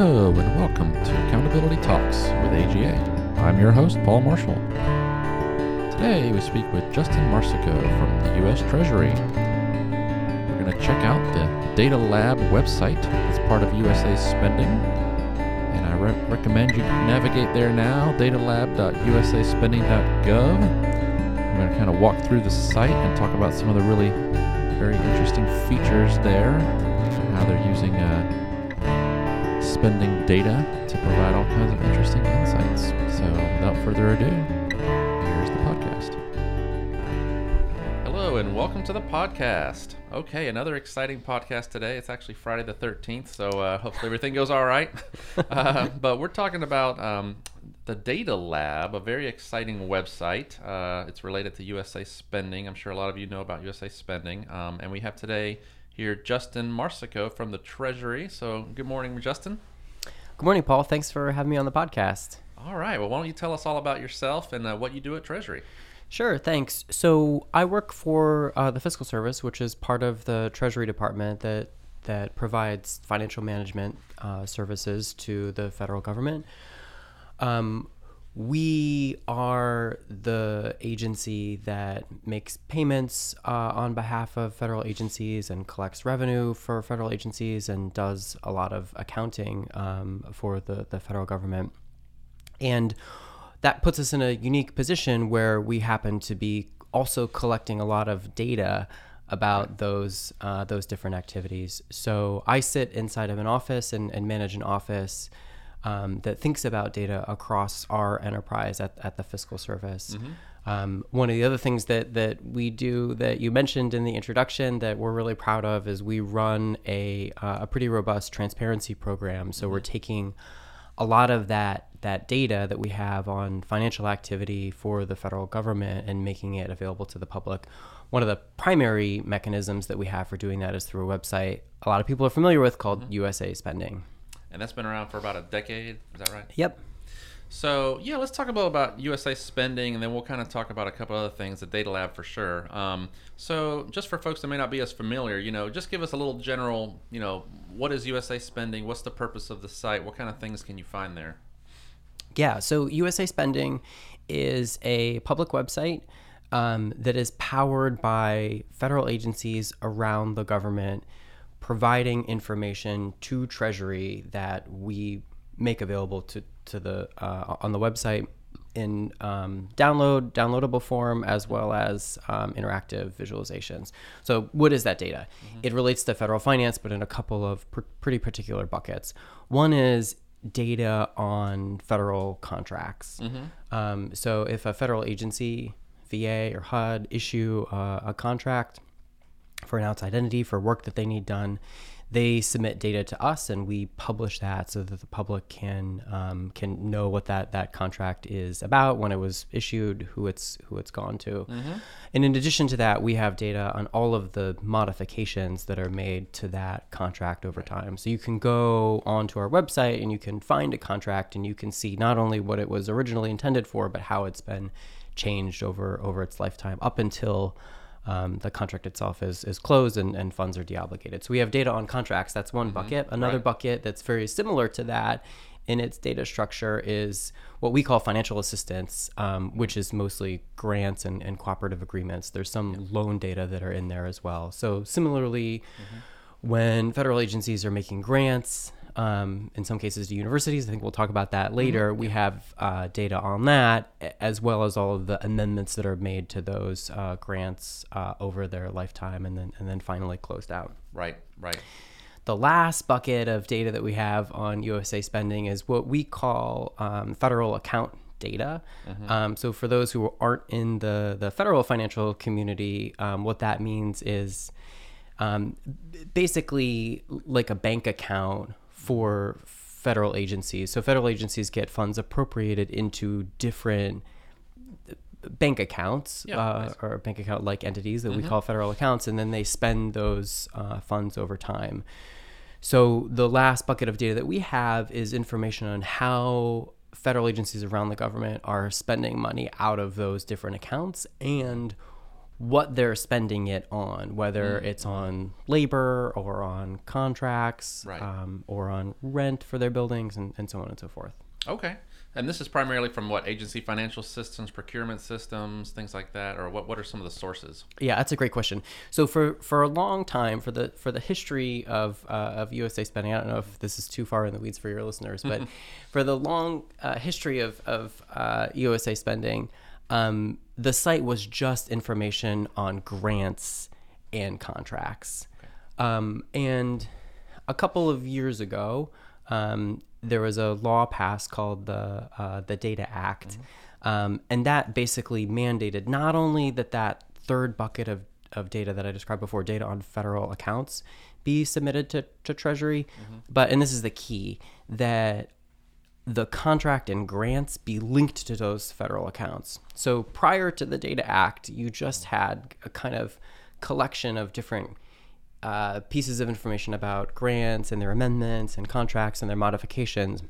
Hello, and welcome to Accountability Talks with AGA. I'm your host, Paul Marshall. Today, we speak with Justin Marsico from the U.S. Treasury. We're going to check out the Data Lab website as part of USA Spending. And I re- recommend you navigate there now, datalab.usaspending.gov. I'm going to kind of walk through the site and talk about some of the really very interesting features there, how they're using uh, spending data to provide all kinds of interesting insights. So, without further ado, here's the podcast. Hello, and welcome to the podcast. Okay, another exciting podcast today. It's actually Friday the 13th, so uh, hopefully everything goes all right. uh, but we're talking about um, the Data Lab, a very exciting website. Uh, it's related to USA Spending. I'm sure a lot of you know about USA Spending. Um, and we have today here Justin Marsico from the Treasury. So, good morning, Justin. Good morning, Paul. Thanks for having me on the podcast. All right. Well, why don't you tell us all about yourself and uh, what you do at Treasury? Sure, thanks. So I work for uh, the Fiscal Service, which is part of the Treasury Department that that provides financial management uh, services to the federal government. Um, we are the agency that makes payments uh, on behalf of federal agencies and collects revenue for federal agencies and does a lot of accounting um, for the, the federal government. And that puts us in a unique position where we happen to be also collecting a lot of data about those uh, those different activities. So I sit inside of an office and, and manage an office um, that thinks about data across our enterprise at, at the fiscal service. Mm-hmm. Um, one of the other things that, that we do that you mentioned in the introduction that we're really proud of is we run a, uh, a pretty robust transparency program. So mm-hmm. we're taking a lot of that that data that we have on financial activity for the federal government and making it available to the public. One of the primary mechanisms that we have for doing that is through a website a lot of people are familiar with called mm-hmm. USA Spending and that's been around for about a decade. Is that right? Yep. So yeah, let's talk about about USA spending, and then we'll kind of talk about a couple other things. The Data Lab for sure. Um, so just for folks that may not be as familiar, you know, just give us a little general, you know, what is USA spending? What's the purpose of the site? What kind of things can you find there? Yeah, so USA Spending is a public website um, that is powered by federal agencies around the government providing information to Treasury that we make available to, to the uh, on the website in um, download downloadable form as well as um, interactive visualizations. So what is that data? Mm-hmm. It relates to federal finance, but in a couple of pr- pretty particular buckets. One is data on federal contracts. Mm-hmm. Um, so if a federal agency, VA or HUD, issue uh, a contract for an outside entity for work that they need done. They submit data to us, and we publish that so that the public can um, can know what that that contract is about, when it was issued, who it's who it's gone to. Mm-hmm. And in addition to that, we have data on all of the modifications that are made to that contract over time. So you can go onto our website and you can find a contract, and you can see not only what it was originally intended for, but how it's been changed over over its lifetime up until um, the contract itself is is closed and, and funds are deobligated. So we have data on contracts. That's one mm-hmm. bucket. Another right. bucket that's very similar to that in its data structure is what we call financial assistance, um, which is mostly grants and, and cooperative agreements. There's some loan data that are in there as well. So similarly, mm-hmm. when federal agencies are making grants, um, in some cases to universities. I think we'll talk about that mm-hmm. later. Mm-hmm. We have uh, data on that, as well as all of the amendments that are made to those uh, grants uh, over their lifetime, and then and then finally closed out. Right, right. The last bucket of data that we have on USA spending is what we call um, federal account data. Mm-hmm. Um, so for those who aren't in the the federal financial community, um, what that means is um, basically like a bank account for federal agencies. So federal agencies get funds appropriated into different bank accounts yeah, uh, nice. or bank account like entities that mm-hmm. we call federal accounts, and then they spend those uh, funds over time. So the last bucket of data that we have is information on how federal agencies around the government are spending money out of those different accounts and what they're spending it on, whether Mm. it's on labor or on contracts Right. um, or on rent for their buildings and, and so on and so forth. Okay. And this is primarily from what agency financial systems, procurement systems, things like that, or what? What are some of the sources? Yeah, that's a great question. So for for a long time, for the for the history of uh, of USA spending, I don't know if this is too far in the weeds for your listeners, but for the long uh, history of of uh, USA spending, um, the site was just information on grants and contracts. Um, and a couple of years ago, um, there was a law passed called the uh, the Data Act, um, and that basically mandated not only that that third bucket of, of data that I described before, data on federal accounts, be submitted to, to Treasury, but and this is the key that the contract and grants be linked to those federal accounts. So prior to the Data Act, you just had a kind of collection of different uh, pieces of information about grants and their amendments and contracts and their modifications.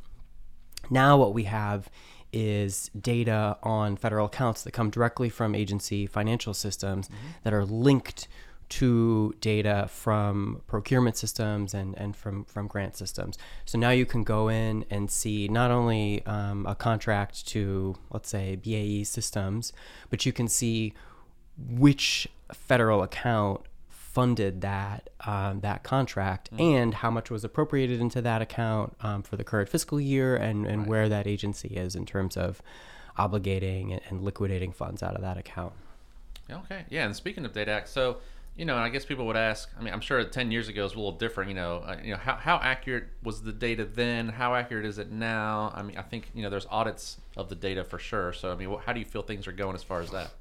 Now, what we have is data on federal accounts that come directly from agency financial systems that are linked to data from procurement systems and, and from, from grant systems. So now you can go in and see not only um, a contract to, let's say, BAE systems, but you can see which federal account funded that um, that contract and how much was appropriated into that account um, for the current fiscal year and, and where that agency is in terms of obligating and, and liquidating funds out of that account. Okay. Yeah. And speaking of Data Act, so you know, and I guess people would ask. I mean, I'm sure 10 years ago is a little different. You know, uh, you know, how, how accurate was the data then? How accurate is it now? I mean, I think you know, there's audits of the data for sure. So I mean, wh- how do you feel things are going as far as that?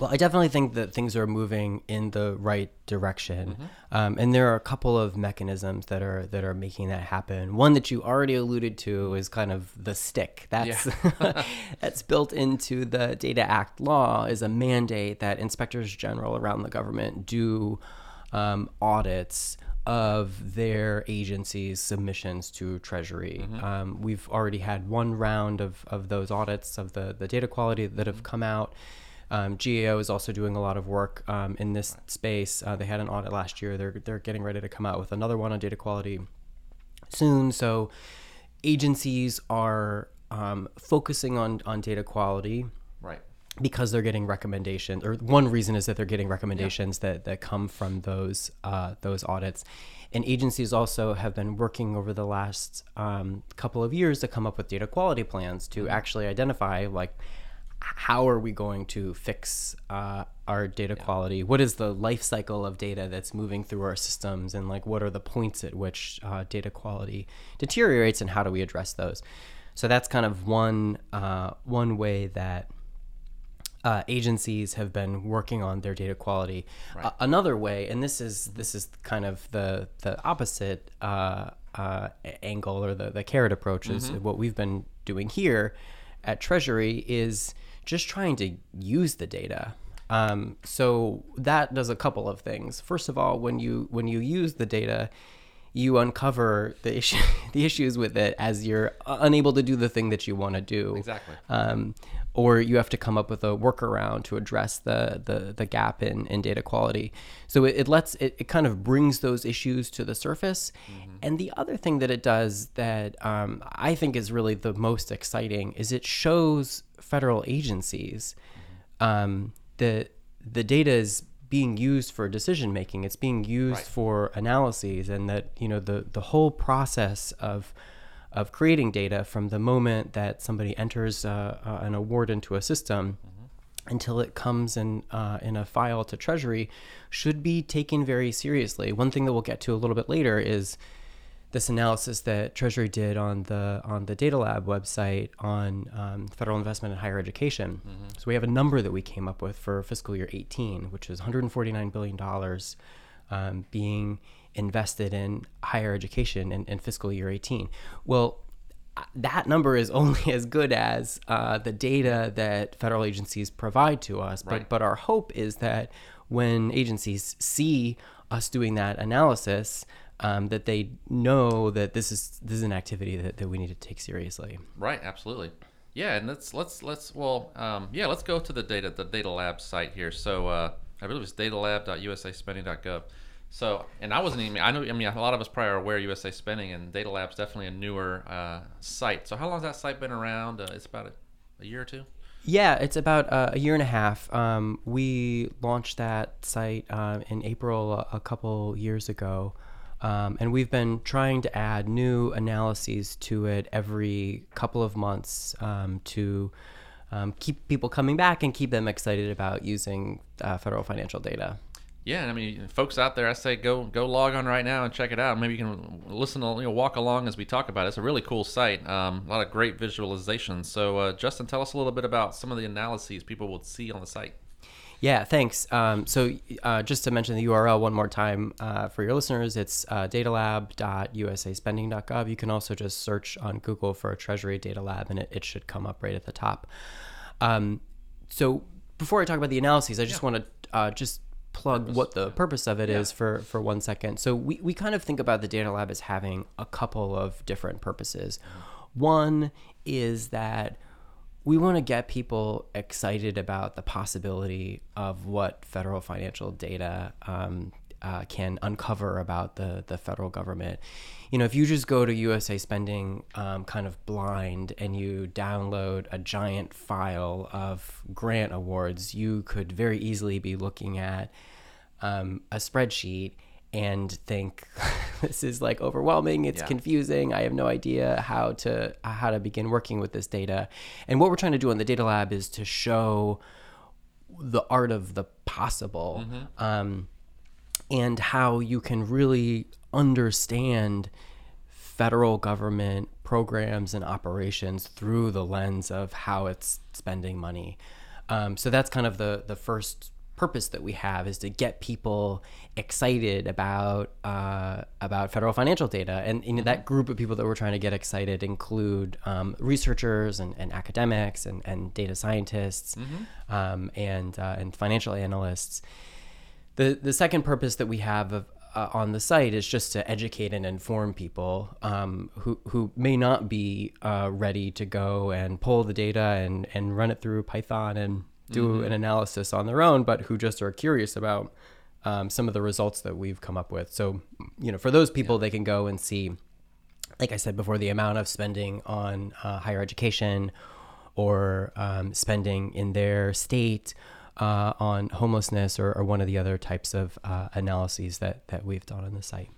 Well, I definitely think that things are moving in the right direction, um, and there are a couple of mechanisms that are that are making that happen. One that you already alluded to is kind of the stick. That's that's built into the Data Act law is a mandate that inspectors general around the government do um, audits of their agencies' submissions to Treasury. Um, we've already had one round of, of those audits of the, the data quality that have come out. Um, GAO is also doing a lot of work um, in this space. Uh, they had an audit last year. They're, they're getting ready to come out with another one on data quality soon. So agencies are um, focusing on, on data quality Right. because they're getting recommendations or one reason is that they're getting recommendations that, that come from those uh, those audits and agencies also have been working over the last um, couple of years to come up with data quality plans to actually identify like how are we going to fix uh, our data quality? What is the life cycle of data that's moving through our systems? And like what are the points at which uh, data quality deteriorates and how do we address those? So that's kind of one uh, one way that uh, agencies have been working on their data quality. Uh, another way, and this is this is kind of the the opposite uh, uh, angle or the the carrot approach is what we've been doing here at Treasury is just trying to use the data. Um, so that does a couple of things. First of all, when you when you use the data, you uncover the issue the issues with it as you're unable to do the thing that you want to do Exactly. um, or you have to come up with a workaround to address the the, the gap in, in data quality. So it, it lets it, it kind of brings those issues to the surface. And the other thing that it does that um, I think is really the most exciting is it shows federal agencies um, that the data is being used for decision making. It's being used Right. for analyses, and that you know the the whole process of of creating data from the moment that somebody enters uh, uh, an award into a system until it comes in uh, in a file to Treasury should be taken very seriously. One thing that we'll get to a little bit later is this analysis that Treasury did on the on the Data Lab website on um, federal investment in higher education. So we have a number that we came up with for fiscal year 18, which is 149 billion dollars um, being invested in higher education in, in fiscal year 18. Well, uh, that number is only as good as uh, the data that federal agencies provide to us. But but our hope is that when agencies see us doing that analysis, um, that they know that this is this is an activity that, that we need to take seriously. Right, absolutely. Yeah, and let's let's let's well, um, yeah, let's go to the data the data lab site here. So uh, I believe it's datalab.usaspending.gov. So, and I wasn't even I know I mean a lot of us probably are aware of USA Spending and Data Lab's definitely a newer uh, site. So how long has that site been around? Uh, it's about a, a year or two. Yeah, it's about uh, a year and a half. Um, we launched that site uh, in April a, a couple years ago. Um, and we've been trying to add new analyses to it every couple of months um, to um, keep people coming back and keep them excited about using uh, federal financial data. Yeah, I mean, folks out there, I say go go log on right now and check it out. Maybe you can listen, to, you know, walk along as we talk about it. It's a really cool site. Um, a lot of great visualizations. So, uh, Justin, tell us a little bit about some of the analyses people will see on the site. Yeah, thanks. Um, so, uh, just to mention the URL one more time uh, for your listeners, it's uh, datalab.usaspending.gov. You can also just search on Google for Treasury Data Lab, and it, it should come up right at the top. Um, so, before I talk about the analyses, I just yeah. want to uh, just plug purpose. what the purpose of it yeah. is for for one second. So we, we kind of think about the data lab as having a couple of different purposes. One is that we want to get people excited about the possibility of what federal financial data um, uh, can uncover about the the federal government. You know, if you just go to USA Spending um, kind of blind and you download a giant file of grant awards, you could very easily be looking at um, a spreadsheet and think this is like overwhelming it's yeah. confusing i have no idea how to how to begin working with this data and what we're trying to do on the data lab is to show the art of the possible mm-hmm. um, and how you can really understand federal government programs and operations through the lens of how it's spending money. Um, so that's kind of the the first purpose that we have is to get people excited about uh, about federal financial data, and you know, that group of people that we're trying to get excited include um, researchers and, and, academics and, and data scientists mm-hmm. um, and uh, and financial analysts. The, the second purpose that we have of, uh, on the site is just to educate and inform people um, who, who may not be uh, ready to go and pull the data and, and run it through Python and do mm-hmm. an analysis on their own, but who just are curious about um, some of the results that we've come up with. So, you know, for those people, yeah. they can go and see, like I said before, the amount of spending on uh, higher education or um, spending in their state uh, on homelessness or, or, one of the other types of uh, analyses that, that we've done on the site.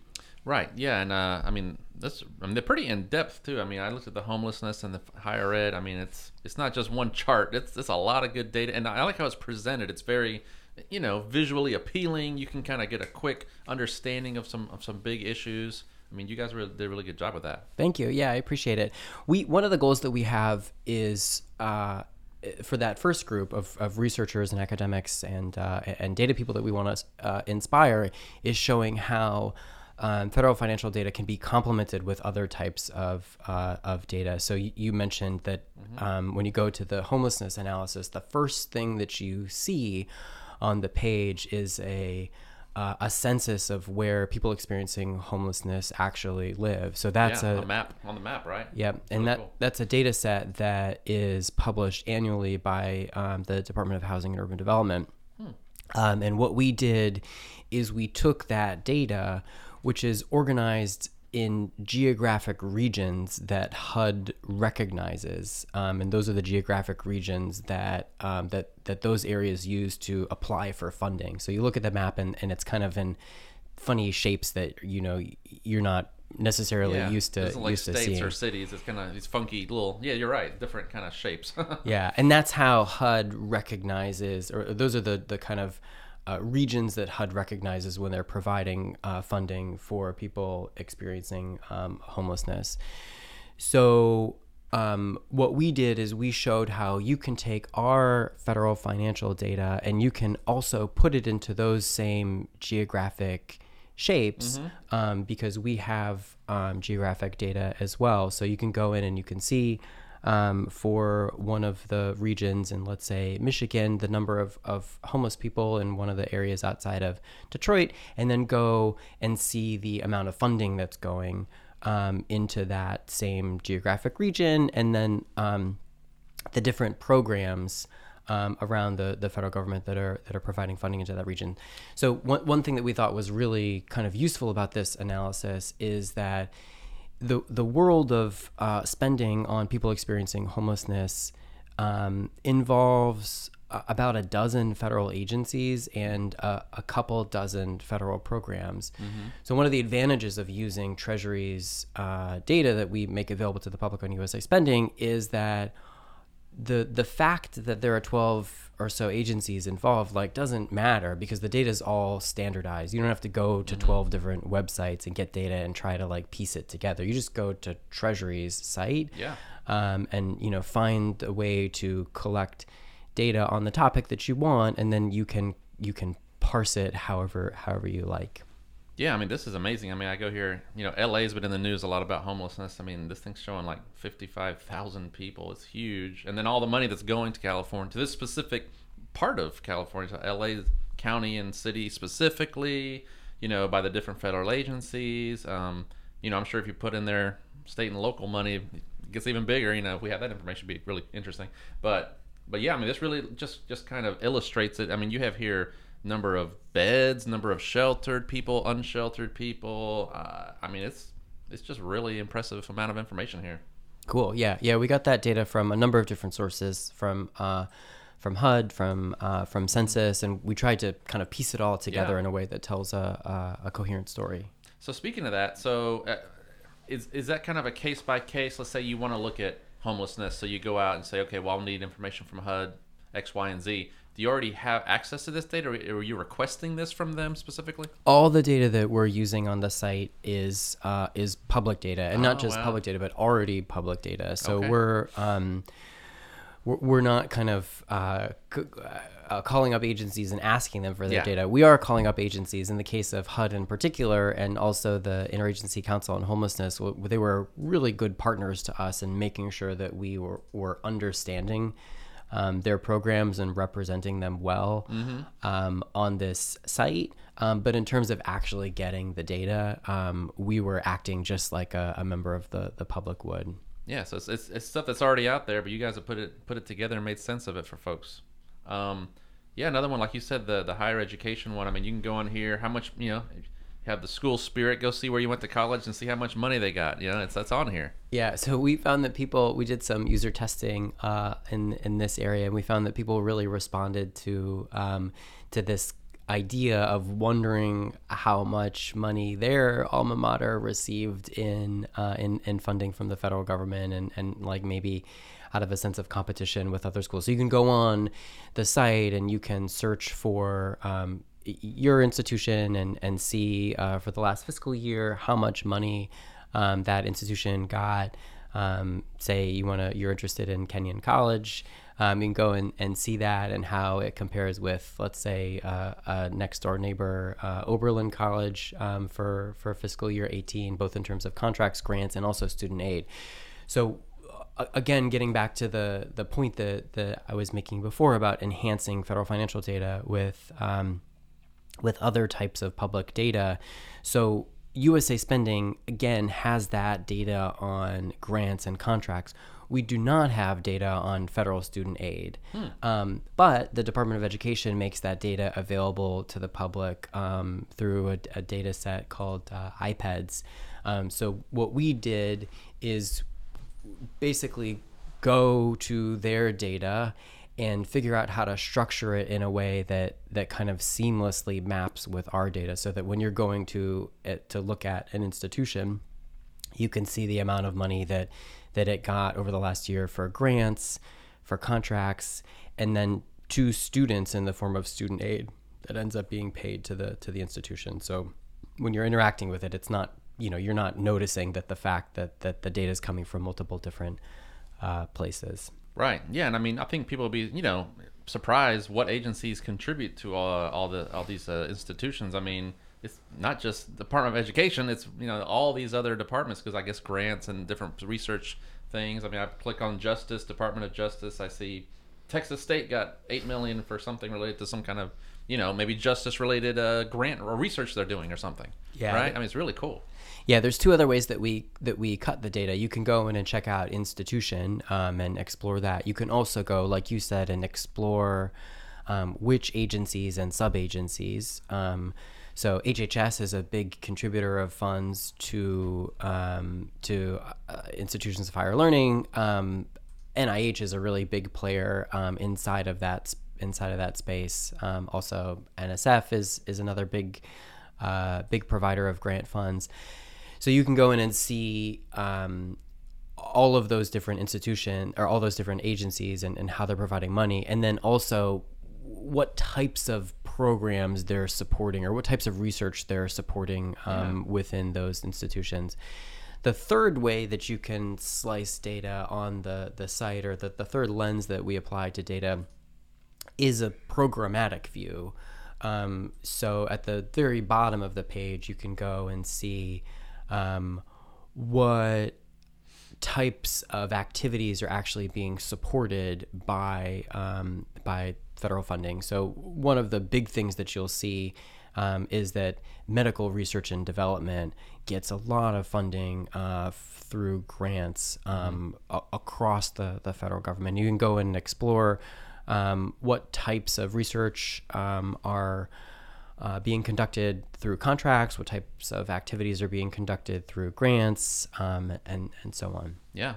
Right. Yeah, and uh, I mean, that's I mean, they're pretty in depth too. I mean, I looked at the homelessness and the higher ed. I mean, it's it's not just one chart. It's it's a lot of good data, and I like how it's presented. It's very, you know, visually appealing. You can kind of get a quick understanding of some of some big issues. I mean, you guys really, did a really good job with that. Thank you. Yeah, I appreciate it. We one of the goals that we have is uh, for that first group of, of researchers and academics and uh, and data people that we want to uh, inspire is showing how um, federal financial data can be complemented with other types of uh, of data. So you, you mentioned that mm-hmm. um, when you go to the homelessness analysis, the first thing that you see on the page is a uh, a census of where people experiencing homelessness actually live. So that's yeah, a, a, map on the map, right? Yep, and really that cool. that's a data set that is published annually by um, the Department of Housing and Urban Development. Hmm. Um, and what we did is we took that data, which is organized in geographic regions that HUD recognizes, um, and those are the geographic regions that um, that that those areas use to apply for funding. So you look at the map, and, and it's kind of in funny shapes that you know you're not necessarily yeah. used to like used states to seeing. or cities. It's kind of these funky little. Yeah, you're right. Different kind of shapes. yeah, and that's how HUD recognizes, or those are the the kind of uh, regions that HUD recognizes when they're providing uh, funding for people experiencing um, homelessness. So, um, what we did is we showed how you can take our federal financial data and you can also put it into those same geographic shapes mm-hmm. um, because we have um, geographic data as well. So, you can go in and you can see um, for one of the regions in, let's say, Michigan, the number of, of homeless people in one of the areas outside of Detroit, and then go and see the amount of funding that's going um, into that same geographic region, and then um, the different programs um, around the, the federal government that are that are providing funding into that region. So one, one thing that we thought was really kind of useful about this analysis is that the the world of uh, spending on people experiencing homelessness um, involves about a dozen federal agencies and a, a couple dozen federal programs. Mm-hmm. So, one of the advantages of using Treasury's uh, data that we make available to the public on USA spending is that the the fact that there are 12 or so agencies involved like doesn't matter because the data is all standardized you don't have to go to mm-hmm. 12 different websites and get data and try to like piece it together you just go to treasury's site yeah. um, and you know find a way to collect data on the topic that you want and then you can you can parse it however however you like yeah, I mean, this is amazing. I mean, I go here, you know, LA's been in the news a lot about homelessness. I mean, this thing's showing like 55,000 people. It's huge. And then all the money that's going to California, to this specific part of California, to LA County and city specifically, you know, by the different federal agencies. Um, you know, I'm sure if you put in their state and local money, it gets even bigger. You know, if we have that information, it'd be really interesting. But, but yeah, I mean, this really just, just kind of illustrates it. I mean, you have here number of beds, number of sheltered people, unsheltered people. Uh, I mean, it's it's just really impressive amount of information here. Cool. Yeah, yeah. We got that data from a number of different sources, from uh, from HUD, from uh, from Census, and we tried to kind of piece it all together yeah. in a way that tells a, a, a coherent story. So speaking of that, so uh, is is that kind of a case by case? Let's say you want to look at homelessness, so you go out and say, okay, well, I'll need information from HUD, X, Y, and Z do you already have access to this data or are you requesting this from them specifically all the data that we're using on the site is uh, is public data and oh, not just wow. public data but already public data so okay. we're um, we're not kind of uh, uh, calling up agencies and asking them for their yeah. data. We are calling up agencies in the case of HUD in particular, and also the Interagency Council on Homelessness. They were really good partners to us in making sure that we were, were understanding um, their programs and representing them well mm-hmm. um, on this site. Um, but in terms of actually getting the data, um, we were acting just like a, a, member of the, the public would. Yeah, so it's, it's, it's, stuff that's already out there, but you guys have put it put it together and made sense of it for folks. Um, yeah, another one like you said, the the higher education one. I mean, you can go on here. How much you know? Have the school spirit go see where you went to college and see how much money they got you know it's that's on here yeah so we found that people we did some user testing uh, in in this area and we found that people really responded to um, to this idea of wondering how much money their alma mater received in uh, in, in funding from the federal government and, and like maybe out of a sense of competition with other schools. So you can go on the site and you can search for um, your institution and and see uh, for the last fiscal year how much money um, that institution got. Um, say you want to you're interested in Kenyon College, um, you can go and, and see that and how it compares with let's say uh, a next door neighbor uh, Oberlin College um, for for fiscal year 18, both in terms of contracts, grants, and also student aid. So again, getting back to the the point that that I was making before about enhancing federal financial data with um, with other types of public data. So USA Spending again has that data on grants and contracts. We do not have data on federal student aid, hmm. um, but the Department of Education makes that data available to the public um, through a, a, data set called uh, IPEDS. Um, so what we did is basically go to their data and figure out how to structure it in a way that that kind of seamlessly maps with our data so that when you're going to it, to look at an institution you can see the amount of money that that it got over the last year for grants for contracts and then to students in the form of student aid that ends up being paid to the to the institution. So when you're interacting with it it's not you know you're not noticing that the fact that that the data is coming from multiple different uh, places Right. Yeah, and I mean, I think people will be, you know, surprised what agencies contribute to all, all the all these uh, institutions. I mean, it's not just the Department of Education; it's you know all these other departments because I guess grants and different research things. I mean, I click on Justice, Department of Justice. I see Texas State got eight million for something related to some kind of you know maybe justice related uh, grant or research they're doing or something. Yeah. Right. I mean, it's really cool. Yeah, there's two other ways that we that we cut the data. You can go in and check out institution um, and explore that. You can also go, like you said, and explore um, which agencies and sub agencies. Um, so HHS is a big contributor of funds to um, to uh, institutions of higher learning. Um, NIH is a really big player um, inside of that inside of that space. Also, NSF is is another big uh, big provider of grant funds. So you can go in and see um, all of those different institutions or all those different agencies and, and how they're providing money, and then also what types of programs they're supporting or what types of research they're supporting um, yeah. within those institutions. The third way that you can slice data on the, the site or the, the third lens that we apply to data is a programmatic view. Um, so at the very bottom of the page, you can go and see um, what types of activities are actually being supported by um, by federal funding. So one of the big things that you'll see um, is that medical research and development gets a lot of funding uh, through grants um, mm-hmm. a- across the, the federal government. You can go and explore um, what types of research um, are uh, being conducted through contracts, what types of activities are being conducted through grants, um, and and so on. Yeah,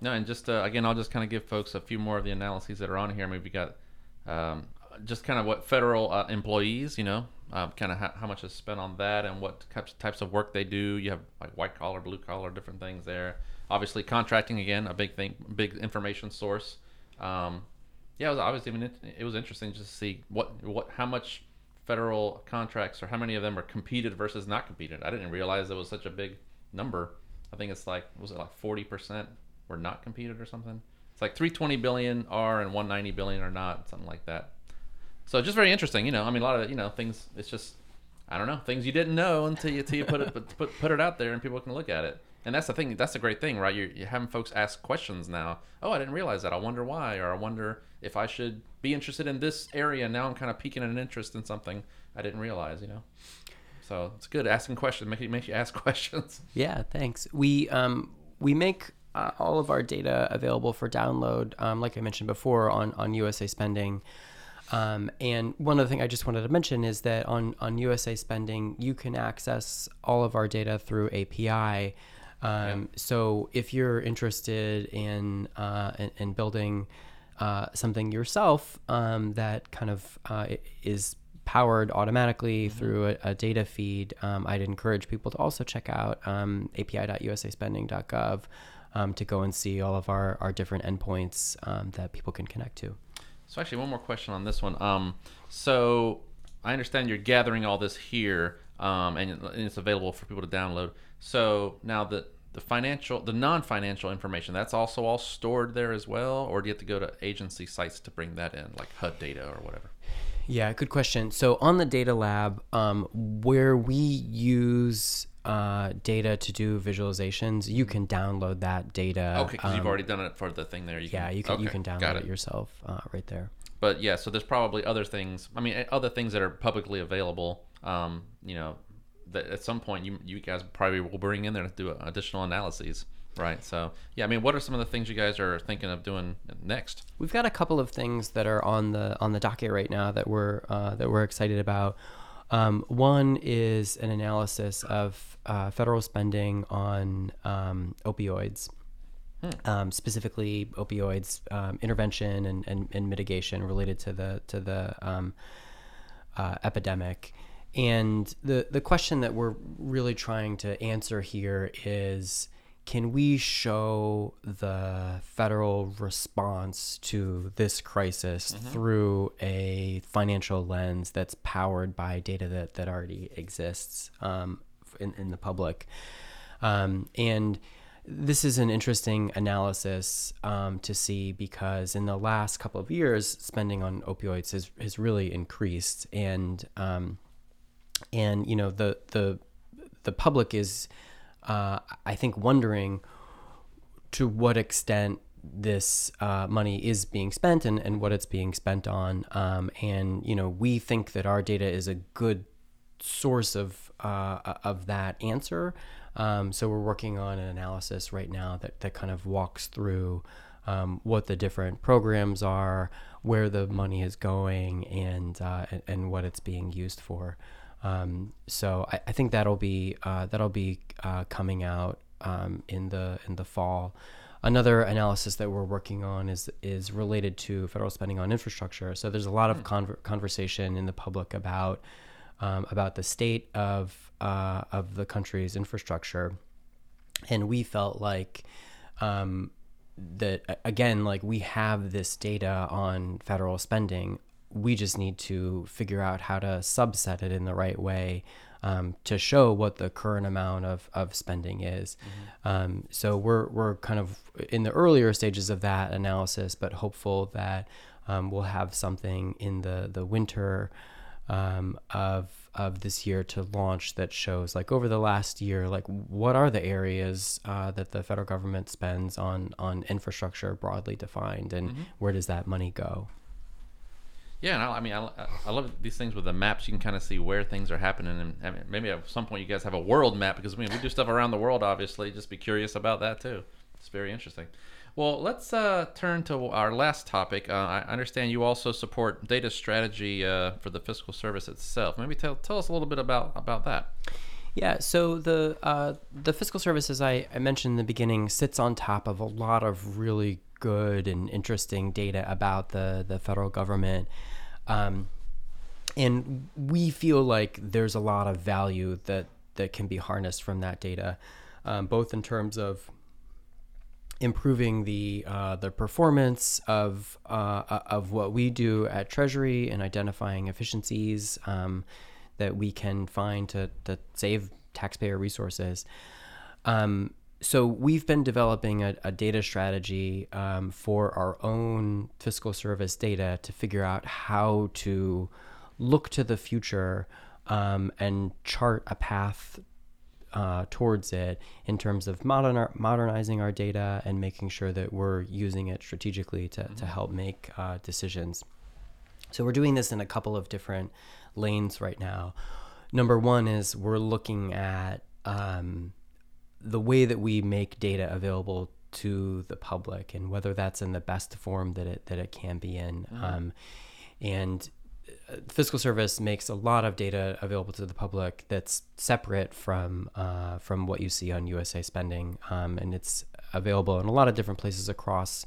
no, and just uh, again, I'll just kind of give folks a few more of the analyses that are on here. Maybe got um, just kind of what federal uh, employees, you know, uh, kind of how, how, much is spent on that and what types types of work they do. You have like white collar, blue collar, different things there. Obviously, contracting again, a big thing, big information source. Um, yeah, it was, even it was interesting just to see what what how much federal contracts or how many of them are competed versus not competed. I didn't realize it was such a big number. I think it's like was it like forty percent were not competed or something. It's like three twenty billion are and one ninety billion are not, something like that. So just very interesting, you know. I mean, a lot of you know things. It's just I don't know things you didn't know until you, until you put it put put it out there and people can look at it. And that's the thing. That's the great thing, right? You're, you're having folks ask questions now. Oh, I didn't realize that. I wonder why, or I wonder if I should be interested in this area. Now I'm kind of piquing an interest in something I didn't realize. You know. So it's good asking questions. Make make you ask questions. Yeah, thanks. We um we make uh, all of our data available for download. Um, like I mentioned before on on USA Spending. Um, and one other thing I just wanted to mention is that on, on USA Spending, you can access all of our data through API. Um, yeah. So if you're interested in, uh, in, in, building uh, something yourself um, that kind of uh, is powered automatically mm-hmm. through a, a, data feed, um, I'd encourage people to also check out um, api.usaspending.gov um, to go and see all of our, our different endpoints um, that people can connect to. So actually, one more question on this one. Um, so I understand you're gathering all this here, um, and, it's available for people to download. So now the the financial, the non-financial information, that's also all stored there as well, or do you have to go to agency sites to bring that in, like HUD data or whatever? Yeah, good question. So on the data lab, um, where we use uh, data to do visualizations, you can download that data. Okay, because um, you've already done it for the thing there. You yeah, can, you can okay, you can download it. it. yourself uh, right there. But yeah, so there's probably other things. I mean, other things that are publicly available. Um, you know, that at some point you you guys probably will bring in there to do additional analyses. Right. So, yeah, I mean, what are some of the things you guys are thinking of doing next? We've got a couple of things that are on the on the docket right now that we're uh, that we're excited about. Um, one is an analysis of uh, federal spending on um, opioids, hmm. um, specifically opioids um, intervention and, and, and, mitigation related to the to the um, uh, epidemic. And the the question that we're really trying to answer here is can we show the federal response to this crisis mm-hmm. through a financial lens that's powered by data that, that already exists um, in, in the public? Um, and this is an interesting analysis um, to see because in the last couple of years, spending on opioids has, has really increased, and um, and you know the the the public is uh, I think wondering to what extent this uh, money is being spent and, and what it's being spent on. Um, and you know, we think that our data is a good source of uh, of that answer. Um, so we're working on an analysis right now that that kind of walks through um, what the different programs are, where the money is going, and uh, and, and, what it's being used for. Um, so I, I, think that'll be uh, that'll be uh, coming out um, in the in the fall. Another analysis that we're working on is is related to federal spending on infrastructure. So there's a lot of hmm. conver- conversation in the public about um, about the state of uh, of the country's infrastructure, and we felt like um, that again, like we have this data on federal spending. We just need to figure out how to subset it in the right way um, to show what the current amount of, of spending is. Mm-hmm. Um, so we're, we're kind of in the earlier stages of that analysis, but hopeful that um, we'll have something in the, the winter um, of of this year to launch that shows like over the last year like what are the areas uh, that the federal government spends on on infrastructure broadly defined and mm-hmm. where does that money go yeah, and I, I mean, I, I love these things with the maps. You can kind of see where things are happening, and I mean, maybe at some point you guys have a world map because I mean, we do stuff around the world. Obviously, just be curious about that too. It's very interesting. Well, let's uh, turn to our last topic. Uh, I understand you also support data strategy uh, for the fiscal service itself. Maybe tell, tell us a little bit about, about that. Yeah, so the uh, the fiscal service, as I, I mentioned in the beginning, sits on top of a lot of really good and interesting data about the the federal government, um, and we feel like there's a lot of value that that can be harnessed from that data, um, both in terms of improving the uh, the performance of uh, of what we do at Treasury and identifying efficiencies um, that we can find to, to save taxpayer resources. Um, so we've been developing a, a data strategy um, for our own fiscal service data to figure out how to look to the future um, and chart a path uh, towards it in terms of modern, modernizing our data and making sure that we're using it strategically to, mm-hmm. to help make uh, decisions. So we're doing this in a couple of different lanes right now. Number one is we're looking at um, the way that we make data available to the public and whether that's in the best form that it that it can be in. Mm-hmm. Um, and fiscal service makes a lot of data available to the public that's separate from uh, from what you see on USA Spending, um, and it's available in a lot of different places across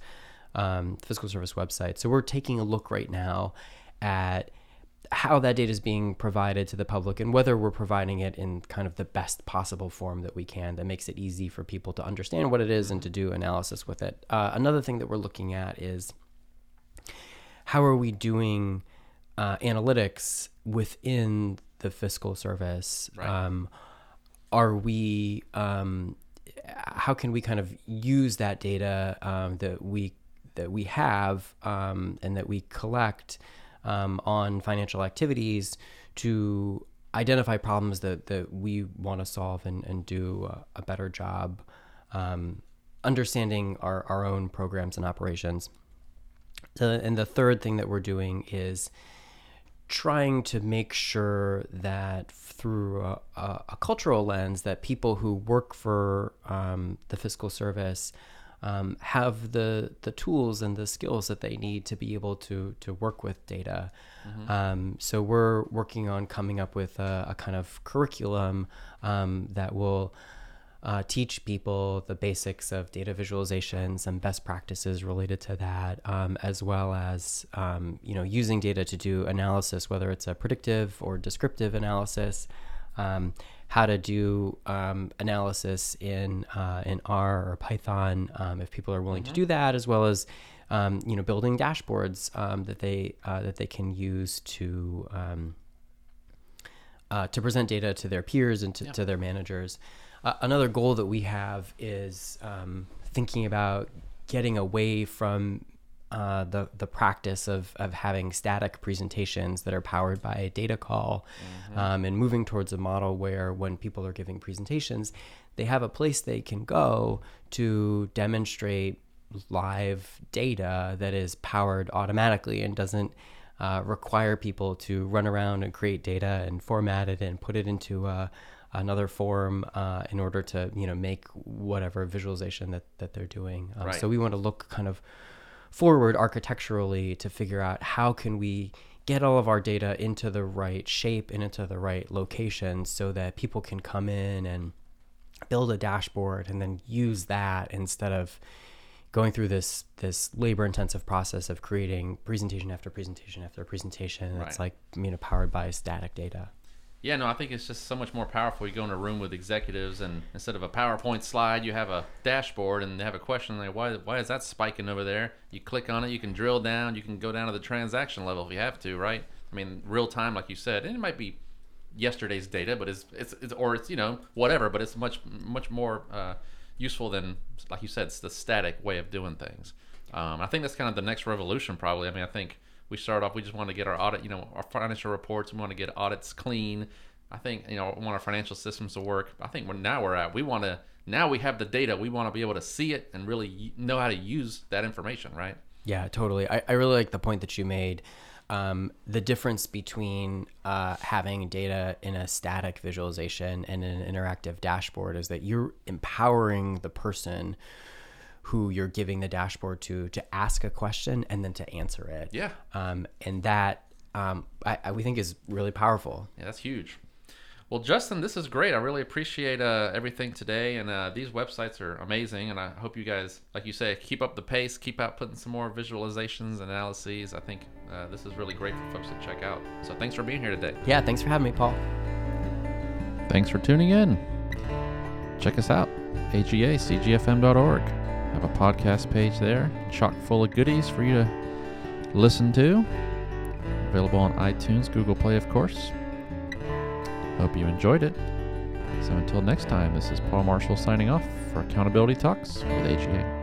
um, fiscal service websites. So we're taking a look right now at how that data is being provided to the public and whether we're providing it in kind of the best possible form that we can that makes it easy for people to understand what it is and to do analysis with it. Uh, another thing that we're looking at is how are we doing uh, analytics within the fiscal service. Right. Um, are we? Um, how can we kind of use that data um, that we that we have um, and that we collect um, on financial activities to identify problems that, that we want to solve and, and do a, a better job um, understanding our, our own programs and operations. So, and the third thing that we're doing is trying to make sure that through a, a, a, cultural lens that people who work for um, the fiscal service um, have the the tools and the skills that they need to be able to to work with data. Mm-hmm. Um, so we're working on coming up with a, a kind of curriculum um, that will uh, teach people the basics of data visualizations and best practices related to that, um, as well as um, you know using data to do analysis, whether it's a predictive or descriptive analysis. Um, how to do um, analysis in uh, in R or Python um, if people are willing mm-hmm. to do that, as well as um, you know building dashboards that they uh, that they can use to uh, to present data to their peers and to, yeah. to their managers. Uh, another goal that we have is um, thinking about getting away from uh, the the practice of of having static presentations that are powered by a data call, mm-hmm. um, and moving towards a model where when people are giving presentations, they have a place they can go to demonstrate live data that is powered automatically and doesn't uh, require people to run around and create data and format it and put it into uh, another form uh, in order to you know make whatever visualization that, that they're doing. Um, Right. So we want to look kind of forward architecturally to figure out how can we get all of our data into the right shape and into the right location so that people can come in and build a dashboard and then use that instead of going through this this labor intensive process of creating presentation after presentation after presentation that's Right. like you know powered by static data Yeah, no, I think it's just so much more powerful. You go in a room with executives, and instead of a PowerPoint slide, you have a dashboard, and they have a question like, "Why? Why is that spiking over there?" You click on it, you can drill down, you can go down to the transaction level if you have to, right? I mean, real time, like you said, and it might be yesterday's data, but it's it's, it's or it's you know whatever, but it's much much more uh, useful than like you said, it's the static way of doing things. Um, I think that's kind of the next revolution, probably. I mean, I think we start off, we just want to get our audit, you know, our financial reports. We want to get audits clean. I think you know, want our financial systems to work. I think we're now we're at we want to now we have the data. We want to be able to see it and really know how to use that information, right? Yeah, totally. I, I really like the point that you made. Um, the difference between uh, having data in a static visualization and an interactive dashboard is that you're empowering the person who you're giving the dashboard to to ask a question and then to answer it. Yeah. Um, and that um, I, I, we think is really powerful. Yeah, that's huge. Well, Justin, this is great. I really appreciate uh, everything today, and uh, these websites are amazing. And I hope you guys, like you say, keep up the pace, keep out putting some more visualizations, and analyses. I think uh, this is really great for folks to check out. So thanks for being here today. Yeah, thanks for having me, Paul. Thanks for tuning in. Check us out, agacgfm.org. Have a podcast page there, chock full of goodies for you to listen to. Available on iTunes, Google Play, of course. Hope you enjoyed it. So until next time, this is Paul Marshall signing off for Accountability Talks with AGA.